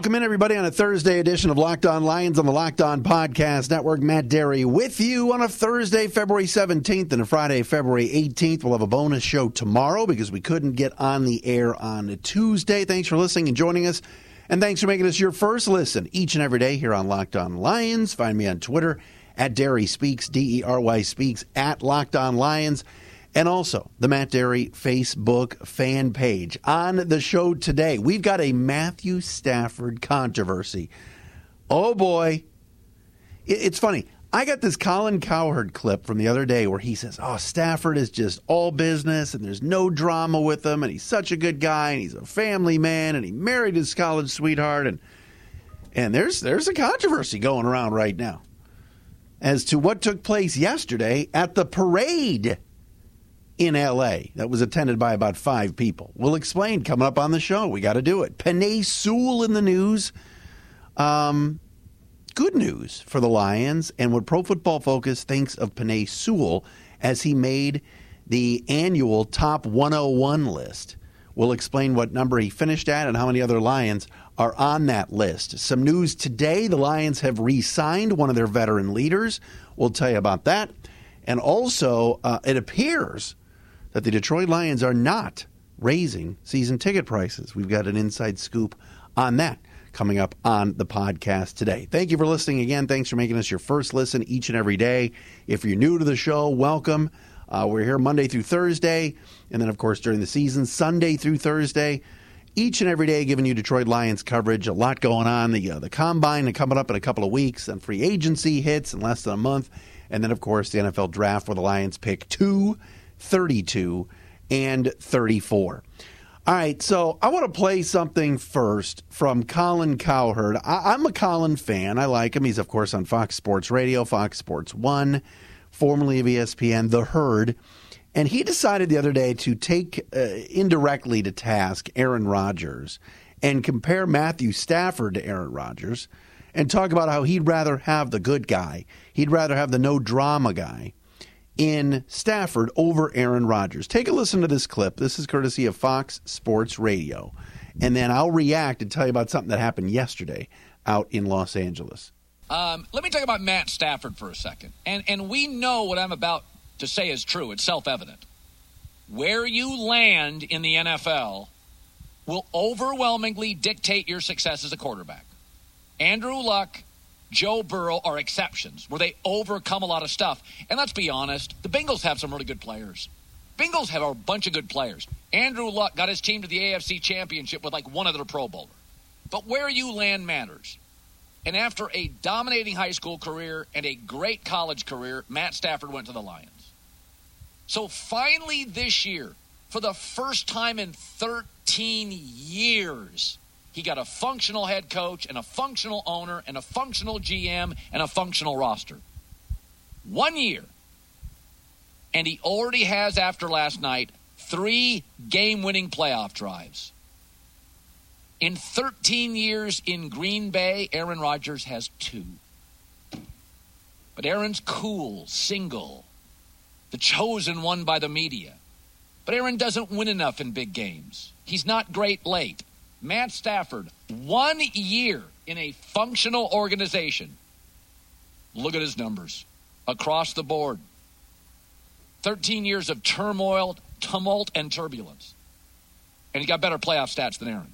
Welcome in, everybody, on a Thursday edition of Locked On Lions on the Locked On Podcast Network. Matt Dery with you on a Thursday, February 17th, and a Friday, February 18th. We'll have a bonus show tomorrow because we couldn't get on the air on a Tuesday. Thanks for listening and joining us. And thanks for making us your first listen each and every day here on Locked On Lions. Find me on Twitter at Dery Speaks, D E R Y Speaks, at Locked On Lions and also the Matt Dery Facebook fan page. On the show today, we've got a Matthew Stafford controversy. Oh boy. It's funny. I got this Colin Cowherd clip from the other day where he says, Oh, Stafford is just all business and there's no drama with him and he's such a good guy and he's a family man and he married his college sweetheart and and there's there's a controversy going around right now as to what took place yesterday at the parade in LA that was attended by about five people. We'll explain coming up on the show. We got to do it. Penei Sewell in the news. Um, good news for the Lions and what Pro Football Focus thinks of Penei Sewell as he made the annual top 101 list. We'll explain what number he finished at and how many other Lions are on that list. Some news today the Lions have re signed one of their veteran leaders. We'll tell you about that. And also, uh, it appears that the Detroit Lions are not raising season ticket prices. We've got an inside scoop on that coming up on the podcast today. Thank you for listening again. Thanks for making us your first listen each and every day. If you're new to the show, welcome. Uh, we're here Monday through Thursday, and then, of course, during the season, Sunday through Thursday. Each and every day, giving you Detroit Lions coverage. A lot going on. The uh, the combine coming up in a couple of weeks, and free agency hits in less than a month, and then, of course, the NFL draft where the Lions pick two 32, and 34. All right, so I want to play something first from Colin Cowherd. I, am a Colin fan. I like him. He's, of course, on Fox Sports Radio, Fox Sports One, formerly of ESPN, The Herd. And he decided the other day to take uh, indirectly to task Aaron Rodgers and compare Matthew Stafford to Aaron Rodgers and talk about how he'd rather have the good guy. He'd rather have the no drama guy in Stafford over Aaron Rodgers. Take a listen to this clip. This is courtesy of Fox Sports Radio. And then I'll react and tell you about something that happened yesterday out in Los Angeles. Um, let me talk about Matt Stafford for a second. And, and we know what I'm about to say is true, it's self evident. Where you land in the NFL will overwhelmingly dictate your success as a quarterback. Andrew Luck Joe Burrow are exceptions where they overcome a lot of stuff. And let's be honest, the Bengals have some really good players. Bengals have a bunch of good players. Andrew Luck got his team to the AFC Championship with like one other Pro Bowler. But where you land matters. And after a dominating high school career and a great college career, Matt Stafford went to the Lions. So finally this year, for the first time in 13 years, he got a functional head coach and a functional owner and a functional GM and a functional roster. One year. And he already has, after last night, three game winning playoff drives. In 13 years in Green Bay, Aaron Rodgers has two. But Aaron's cool, single, the chosen one by the media. But Aaron doesn't win enough in big games. He's not great late. Matt Stafford, one year in a functional organization. Look at his numbers across the board 13 years of turmoil, tumult, and turbulence. And he got better playoff stats than Aaron.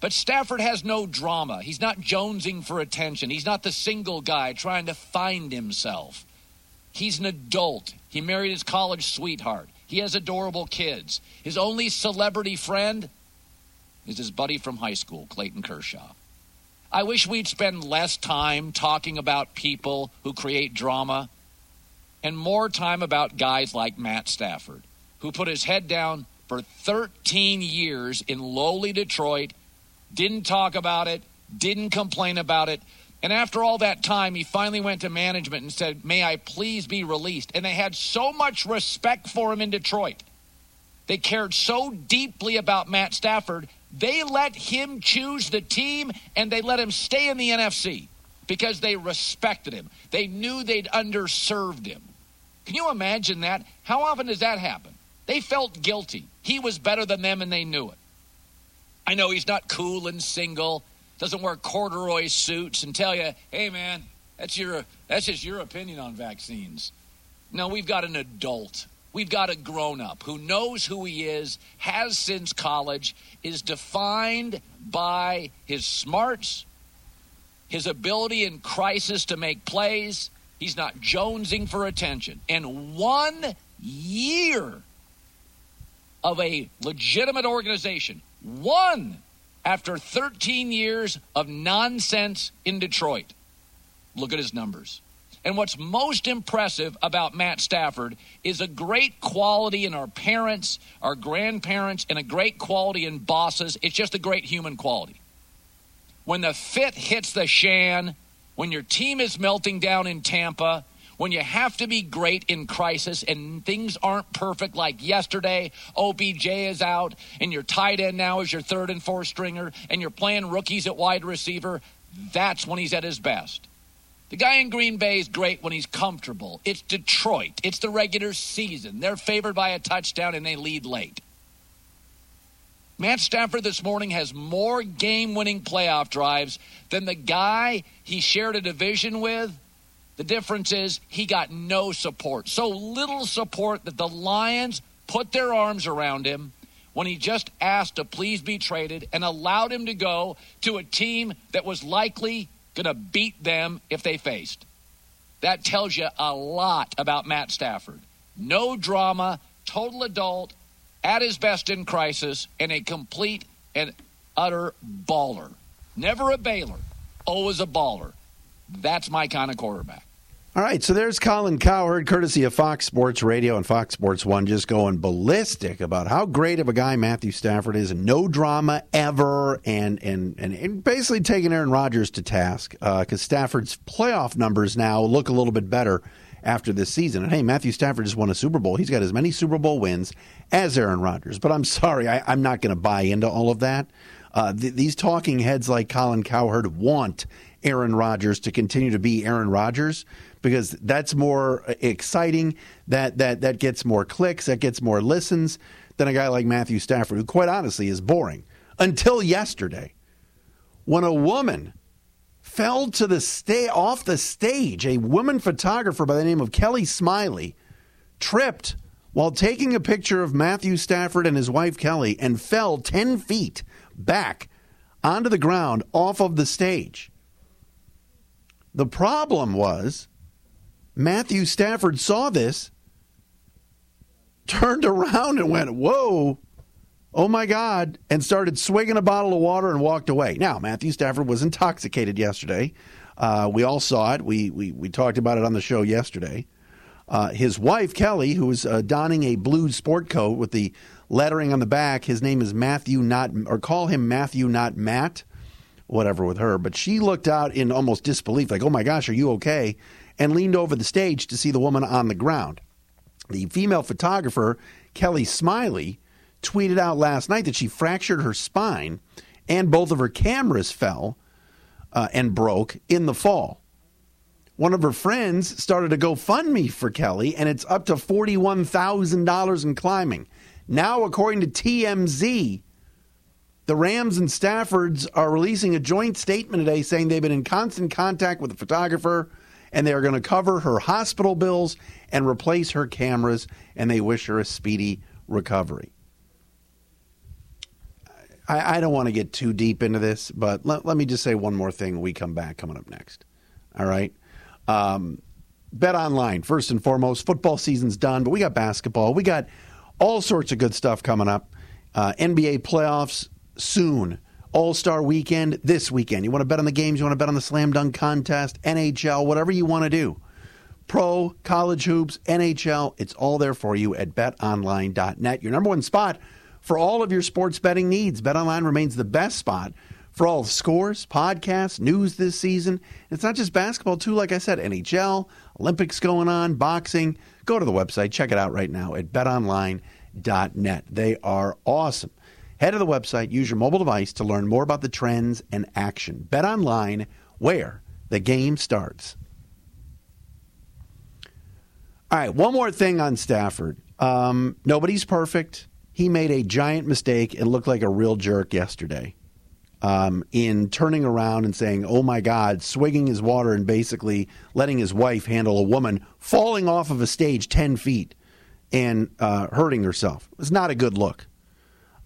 But Stafford has no drama. He's not jonesing for attention. He's not the single guy trying to find himself. He's an adult. He married his college sweetheart. He has adorable kids. His only celebrity friend is his buddy from high school, Clayton Kershaw. I wish we'd spend less time talking about people who create drama and more time about guys like Matt Stafford, who put his head down for 13 years in lowly Detroit, didn't talk about it, didn't complain about it, And after all that time, he finally went to management and said, May I please be released? And they had so much respect for him in Detroit. They cared so deeply about Matt Stafford, they let him choose the team and they let him stay in the NFC because they respected him. They knew they'd underserved him. Can you imagine that? How often does that happen? They felt guilty. He was better than them and they knew it. I know he's not cool and single doesn't wear corduroy suits and tell you, hey, man, that's, your, that's just your opinion on vaccines. No, we've got an adult. We've got a grown up who knows who he is, has since college, is defined by his smarts, his ability in crisis to make plays. He's not jonesing for attention. And one year of a legitimate organization, one after 13 years of nonsense in Detroit. Look at his numbers. And what's most impressive about Matt Stafford is a great quality in our parents, our grandparents, and a great quality in bosses. It's just a great human quality. When the fit hits the shan, when your team is melting down in Tampa, when you have to be great in crisis and things aren't perfect like yesterday, OBJ is out and your tight end now is your third and fourth stringer and you're playing rookies at wide receiver, that's when he's at his best. The guy in Green Bay is great when he's comfortable. It's Detroit. It's the regular season. They're favored by a touchdown and they lead late. Matt Stafford this morning has more game winning playoff drives than the guy he shared a division with the difference is he got no support. So little support that the Lions put their arms around him when he just asked to please be traded and allowed him to go to a team that was likely going to beat them if they faced. That tells you a lot about Matt Stafford. No drama, total adult, at his best in crisis, and a complete and utter baller. Never a bailer, always a baller. That's my kind of quarterback. All right, so there's Colin Cowherd, courtesy of Fox Sports Radio and Fox Sports One, just going ballistic about how great of a guy Matthew Stafford is, and no drama ever, and and and, and basically taking Aaron Rodgers to task because uh, Stafford's playoff numbers now look a little bit better after this season. And hey, Matthew Stafford just won a Super Bowl; he's got as many Super Bowl wins as Aaron Rodgers. But I'm sorry, I, am not going to buy into all of that. Uh, th- these talking heads like Colin Cowherd want Aaron Rodgers to continue to be Aaron Rodgers because that's more uh, exciting. That that that gets more clicks. That gets more listens than a guy like Matthew Stafford, who quite honestly is boring. Until yesterday, when a woman fell to the sta- off the stage, a woman photographer by the name of Kelly Smiley tripped while taking a picture of Matthew Stafford and his wife Kelly and fell 10 feet back onto the ground off of the stage. The problem was Matthew Stafford saw this, turned around and went, Whoa, oh my God, and started swigging a bottle of water and walked away. Now, Matthew Stafford was intoxicated yesterday. Uh, we all saw it. We, we, we talked about it on the show yesterday. Uh, his wife, Kelly, who was uh, donning a blue sport coat with the lettering on the back, his name is Matthew, not, or call him Matthew, not Matt whatever with her, but she looked out in almost disbelief, like, oh my gosh, are you okay? And leaned over the stage to see the woman on the ground. The female photographer, Kelly Smiley, tweeted out last night that she fractured her spine and both of her cameras fell uh, and broke in the fall. One of her friends started a GoFundMe for Kelly, and it's up to $41,000 in climbing. Now, according to TMZ, the Rams and Staffords are releasing a joint statement today saying they've been in constant contact with the photographer and they are going to cover her hospital bills and replace her cameras, and they wish her a speedy recovery. I, I don't want to get too deep into this, but let, let, me just say one more thing when we come back coming up next. All right. Um, Bet online, first and foremost. Football season's done, but we got basketball. We got all sorts of good stuff coming up. Uh, NBA playoffs soon. All Star weekend this weekend. You want to bet on the games, you want to bet on the slam dunk contest, NHL, whatever you want to do. Pro, college hoops, NHL, it's all there for you at betonline.net. Your number one spot for all of your sports betting needs. BetOnline remains the best spot for all scores, podcasts, news this season. It's not just basketball, too. Like I said, NHL, Olympics going on, boxing. Go to the website, check it out right now at betonline.net. They are awesome. Head to the website, use your mobile device to learn more about the trends and action. Bet online, where the game starts. All right, one more thing on Stafford. Um, nobody's perfect. He made a giant mistake and looked like a real jerk yesterday um, in turning around and saying, oh my God, swigging his water and basically letting his wife handle a woman falling off of a stage 10 feet and uh, hurting herself. It's not a good look.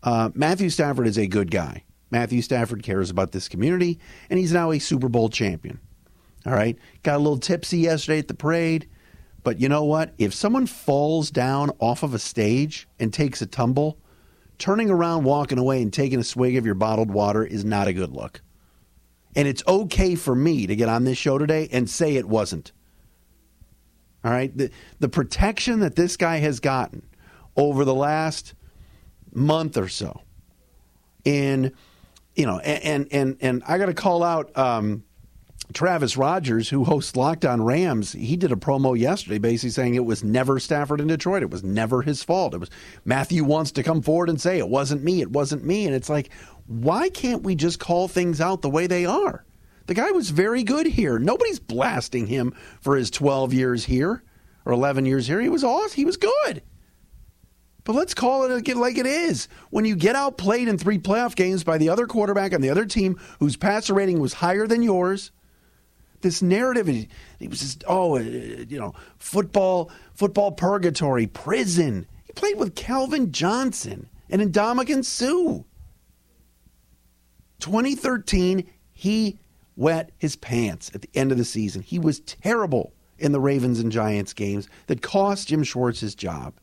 Uh, Matthew Stafford is a good guy. Matthew Stafford cares about this community, and he's now a Super Bowl champion. All right. Got a little tipsy yesterday at the parade. But you know what? If someone falls down off of a stage and takes a tumble, turning around, walking away, and taking a swig of your bottled water is not a good look. And it's okay for me to get on this show today and say it wasn't. All right? The, the protection that this guy has gotten over the last month or so, in, you know, and, and, and I got to call out um, Travis Rogers, who hosts Locked On Rams, he did a promo yesterday basically saying it was never Stafford in Detroit. It was never his fault. It was Matthew wants to come forward and say it wasn't me. It wasn't me. And it's like, why can't we just call things out the way they are? The guy was very good here. Nobody's blasting him for his 12 years here or 11 years here. He was awesome. He was good. But let's call it like it is. When you get outplayed in three playoff games by the other quarterback on the other team whose passer rating was higher than yours, this narrative. He, was just oh, uh, you know, football, football purgatory, prison. He played with Calvin Johnson and Ndamukong Suh. 2013, he wet his pants at the end of the season. He was terrible in the Ravens and Giants games that cost Jim Schwartz his job.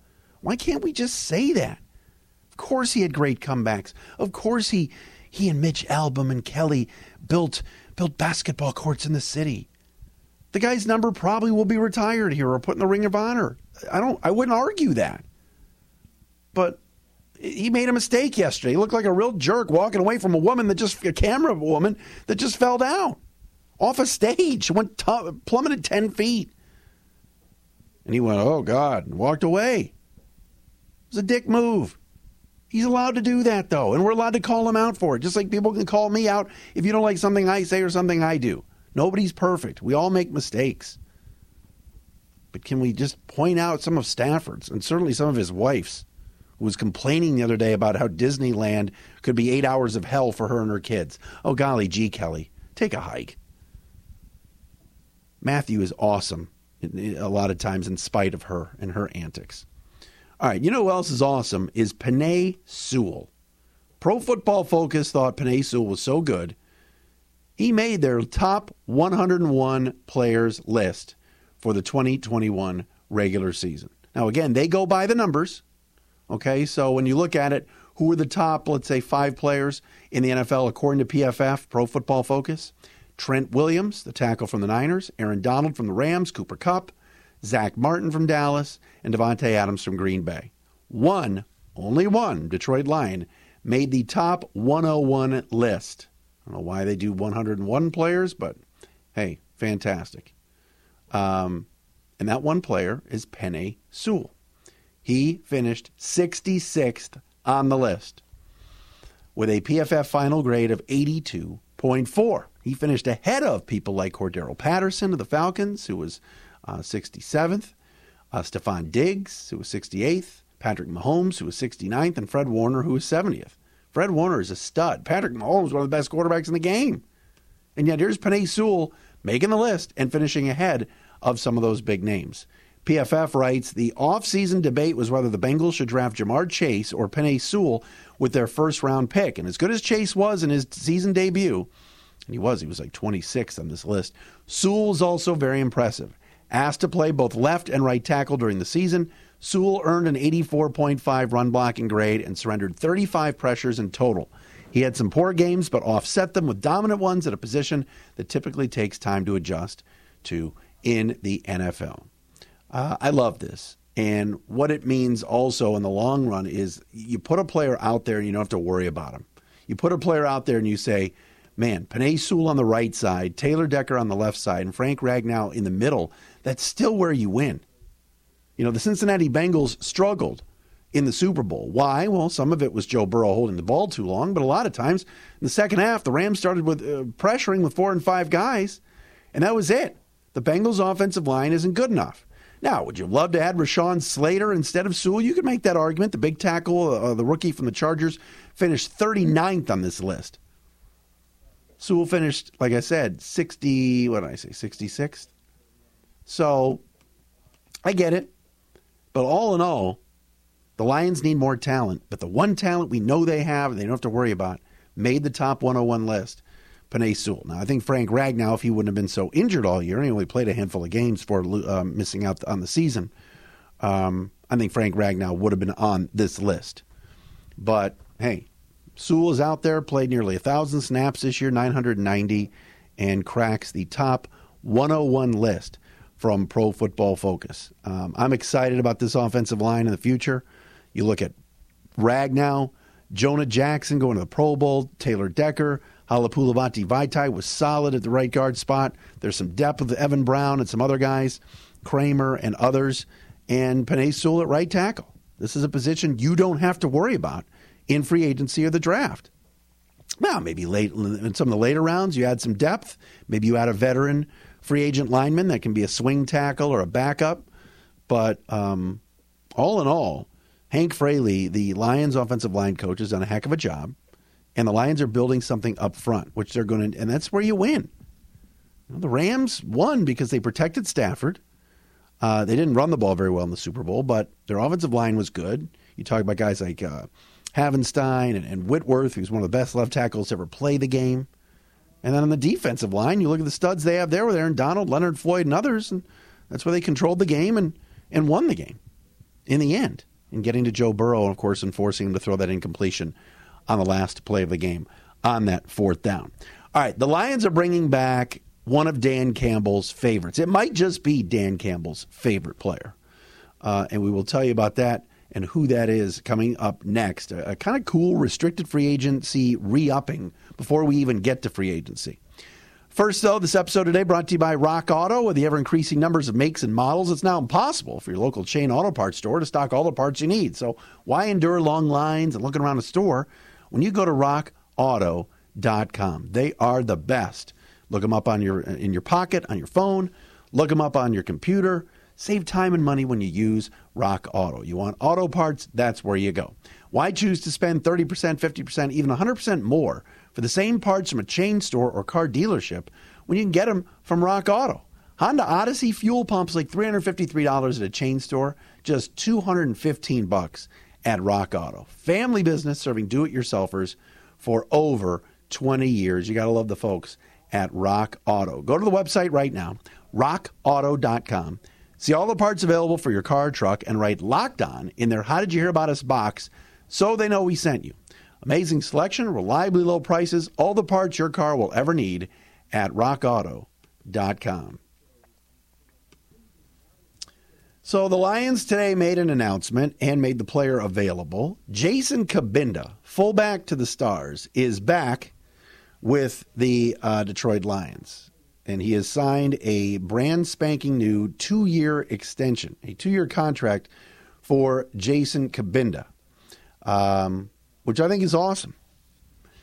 Why can't we just say that? Of course he had great comebacks. Of course he he and Mitch Albom and Kelly built built basketball courts in the city. The guy's number probably will be retired here or put in the Ring of Honor. I don't. I wouldn't argue that. But he made a mistake yesterday. He looked like a real jerk walking away from a woman that just a camera woman that just fell down off a stage, went t- plummeted ten feet, and he went, "Oh God," and walked away. It was a dick move. He's allowed to do that, though, and we're allowed to call him out for it, just like people can call me out if you don't like something I say or something I do. Nobody's perfect. We all make mistakes. But can we just point out some of Stafford's and certainly some of his wife's, who was complaining the other day about how Disneyland could be eight hours of hell for her and her kids? Oh, golly gee, Kelly, take a hike. Matthew is awesome a lot of times in spite of her and her antics. All right, you know who else is awesome is Penei Sewell. Pro Football Focus thought Penei Sewell was so good, he made their top 101 players list for the 2021 regular season. Now, again, they go by the numbers. Okay, so when you look at it, who are the top, let's say, five players in the NFL according to PFF, Pro Football Focus? Trent Williams, the tackle from the Niners, Aaron Donald from the Rams, Cooper Kupp, Zack Martin from Dallas, and Davante Adams from Green Bay. One, only one, Detroit Lion, made the top 101 list. I don't know why they do 101 players, but hey, fantastic. Um, and that one player is Penei Sewell. He finished 66th on the list with a PFF final grade of 82.4. He finished ahead of people like Cordarrelle Patterson of the Falcons, who was uh, 67th, uh, Stefon Diggs, who was 68th, Patrick Mahomes, who was 69th, and Fred Warner, who was 70th. Fred Warner is a stud. Patrick Mahomes, one of the best quarterbacks in the game. And yet here's Penei Sewell making the list and finishing ahead of some of those big names. PFF writes the offseason debate was whether the Bengals should draft Ja'Marr Chase or Penei Sewell with their first round pick. And as good as Chase was in his season debut, and he was, he was like 26th on this list, Sewell is also very impressive. Asked to play both left and right tackle during the season, Sewell earned an 84.5 run blocking grade and surrendered 35 pressures in total. He had some poor games, but offset them with dominant ones at a position that typically takes time to adjust to in the NFL. Uh, I love this. And what it means also in the long run is you put a player out there and you don't have to worry about him. You put a player out there and you say, man, Penei Sewell on the right side, Taylor Decker on the left side, and Frank Ragnow in the middle, that's still where you win. You know, the Cincinnati Bengals struggled in the Super Bowl. Why? Well, some of it was Joe Burrow holding the ball too long, but a lot of times in the second half, the Rams started with uh, pressuring with four and five guys, and that was it. The Bengals' offensive line isn't good enough. Now, would you love to add Rashawn Slater instead of Sewell? You could make that argument. The big tackle, uh, the rookie from the Chargers, finished 39th on this list. Sewell finished, like I said, 60, what did I say, 66th? So I get it. But all in all, the Lions need more talent, but the one talent we know they have and they don't have to worry about made the top 101 list. Penei Sewell. Now, I think Frank Ragnow, if he wouldn't have been so injured all year, he only played a handful of games for uh, missing out on the season. Um, I think Frank Ragnow would have been on this list. But hey, Sewell is out there, played nearly 1,000 snaps this year, 990, and cracks the top 101 list from Pro Football Focus. Um, I'm excited about this offensive line in the future. You look at Ragnow, Jonah Jackson going to the Pro Bowl, Taylor Decker, Halapoulivaati Vaitai was solid at the right guard spot. There's some depth with Evan Brown and some other guys, Kramer and others, and Penei Sewell at right tackle. This is a position you don't have to worry about in free agency or the draft. Now, maybe late in some of the later rounds, you add some depth. Maybe you add a veteran free agent lineman that can be a swing tackle or a backup. But um, all in all, Hank Fraley, the Lions offensive line coach, has done a heck of a job. And the Lions are building something up front, which they're going to, and that's where you win. You know, the Rams won because they protected Stafford. Uh, they didn't run the ball very well in the Super Bowl, but their offensive line was good. You talk about guys like uh, Havenstein and, and Whitworth, who's one of the best left tackles to ever play the game. And then on the defensive line, you look at the studs they have there with Aaron Donald, Leonard Floyd, and others, and that's where they controlled the game and, and won the game in the end and getting to Joe Burrow, and of course, and forcing him to throw that incompletion on the last play of the game on that fourth down. All right, the Lions are bringing back one of Dan Campbell's favorites. It might just be Dan Campbell's favorite player. Uh, and we will tell you about that and who that is coming up next. A, a kind of cool restricted free agency re upping before we even get to free agency. First, though, this episode today brought to you by Rock Auto. With the ever increasing numbers of makes and models, it's now impossible for your local chain auto parts store to stock all the parts you need. So, why endure long lines and looking around a store when you go to rockauto.com? They are the best. Look them up on your in your pocket, on your phone. Look them up on your computer. Save time and money when you use Rock Auto. You want auto parts? That's where you go. Why choose to spend 30%, 50%, even 100% more for the same parts from a chain store or car dealership when you can get them from Rock Auto. Honda Odyssey fuel pumps like $353 at a chain store, just 215 bucks at Rock Auto. Family business serving do-it-yourselfers for over 20 years. You got to love the folks at Rock Auto. Go to the website right now, rockauto.com. See all the parts available for your car, truck, and write locked on in their How Did You Hear About Us box so they know we sent you. Amazing selection, reliably low prices, all the parts your car will ever need at rockauto.com. So the Lions today made an announcement and made the player available. Jason Cabinda, fullback to the Stars, is back with the uh, Detroit Lions. And he has signed a brand spanking new two year extension, a two year contract for Jason Cabinda. Um, which I think is awesome.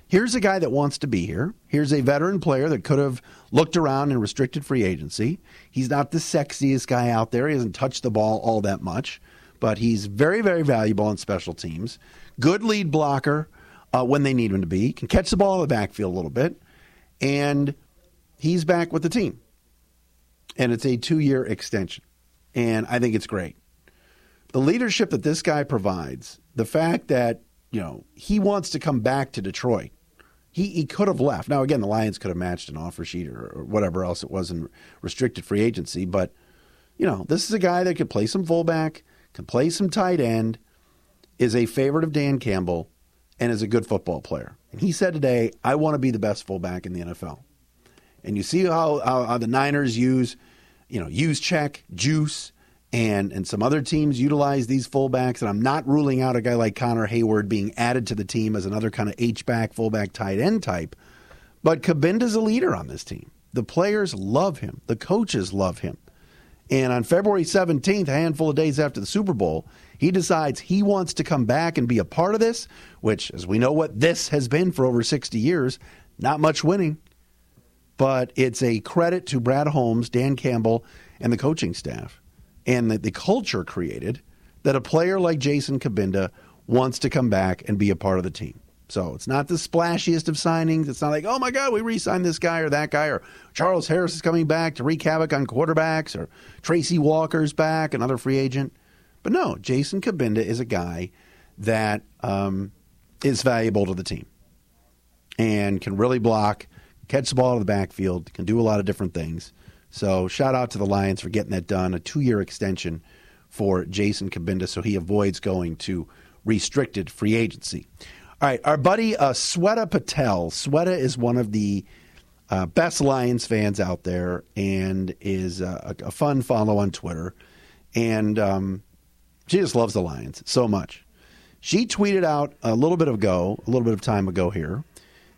Here's a guy that wants to be here. Here's a veteran player that could have looked around in restricted free agency. He's not the sexiest guy out there. He hasn't touched the ball all that much, but he's very, very valuable on special teams. Good lead blocker uh, when they need him to be. Can catch the ball in the backfield a little bit. And he's back with the team. And it's a two year extension. And I think it's great. The leadership that this guy provides, the fact that you know, he wants to come back to Detroit. He, he could have left. Now, again, the Lions could have matched an offer sheet or, or whatever else it was in restricted free agency. But, you know, this is a guy that could play some fullback, can play some tight end, is a favorite of Dan Campbell, and is a good football player. And he said today, I want to be the best fullback in the NFL. And you see how, how, how the Niners use, you know, Juszczyk, juice, and and some other teams utilize these fullbacks. And I'm not ruling out a guy like Connor Heyward being added to the team as another kind of H back, fullback, tight end type. But Cabinda's a leader on this team. The players love him. The coaches love him. And on February 17th, a handful of days after the Super Bowl, he decides he wants to come back and be a part of this, which, as we know what this has been for over 60 years, not much winning. But it's a credit to Brad Holmes, Dan Campbell, and the coaching staff and the, the culture created that a player like Jason Cabinda wants to come back and be a part of the team. So it's not the splashiest of signings. It's not like, oh my God, we re signed this guy or that guy, or Charles Harris is coming back to wreak havoc on quarterbacks, or Tracy Walker's back, another free agent. But no, Jason Cabinda is a guy that um, is valuable to the team and can really block, catch the ball out of the backfield, can do a lot of different things. So shout out to the Lions for getting that done, a two year extension for Jason Cabinda so he avoids going to restricted free agency. All right, our buddy uh, Sweta Patel. Sweta is one of the uh, best Lions fans out there and is uh, a, a, fun follow on Twitter. And um, she just loves the Lions so much. She tweeted out a little bit ago, a little bit of time ago here,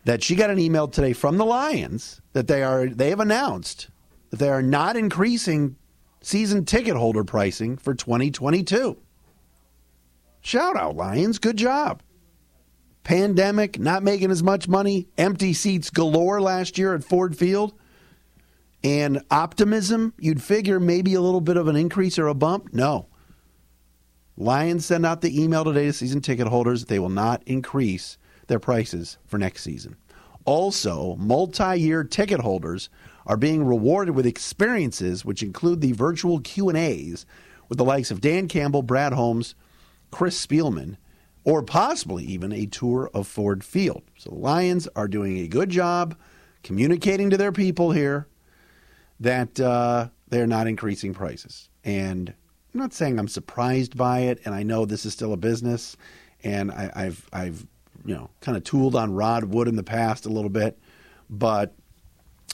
that she got an email today from the Lions that they are they have announced that they are not increasing season ticket holder pricing for 2022. Shout out Lions, good job pandemic, not making as much money, empty seats galore last year at Ford Field, and optimism, you'd figure maybe a little bit of an increase or a bump. No. Lions send out the email today to season ticket holders that they will not increase their prices for next season. Also, multi-year ticket holders are being rewarded with experiences which include the virtual Q&As with the likes of Dan Campbell, Brad Holmes, Chris Spielman, or possibly even a tour of Ford Field. So the Lions are doing a good job communicating to their people here that uh, they're not increasing prices. And I'm not saying I'm surprised by it, and I know this is still a business, and I, I've I've you know kind of tooled on Rod Wood in the past a little bit, but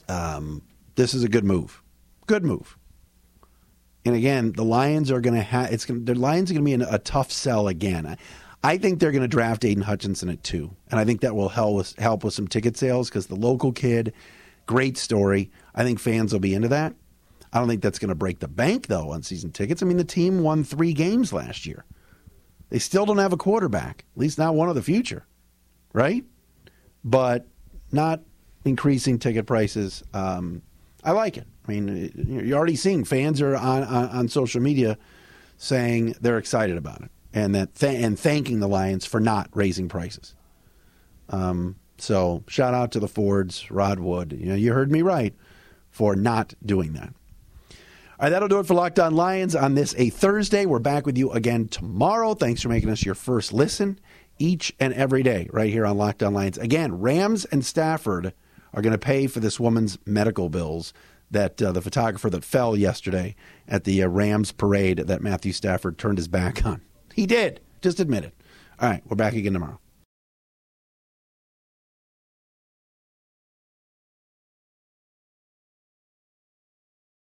um, this is a good move, good move. And again, the Lions are going to have it's going the Lions are going to be in a tough sell again. I, I think they're going to draft Aidan Hutchinson at two, and I think that will help with, help with some ticket sales because the local kid, great story. I think fans will be into that. I don't think that's going to break the bank though on season tickets. I mean, the team won three games last year. They still don't have a quarterback, at least not one of the future, right? But not increasing ticket prices. Um, I like it. I mean, you're already seeing fans are on, on, on social media saying they're excited about it and that th- and thanking the Lions for not raising prices. Um, so shout out to the Fords, Rod Wood. You know, you heard me right for not doing that. All right, that'll do it for Locked On Lions on this a Thursday. We're back with you again tomorrow. Thanks for making us your first listen each and every day right here on Locked On Lions. Again, Rams and Stafford are going to pay for this woman's medical bills that uh, the photographer that fell yesterday at the uh, Rams parade that Matthew Stafford turned his back on. He did. Just admit it. All right, we're back again tomorrow.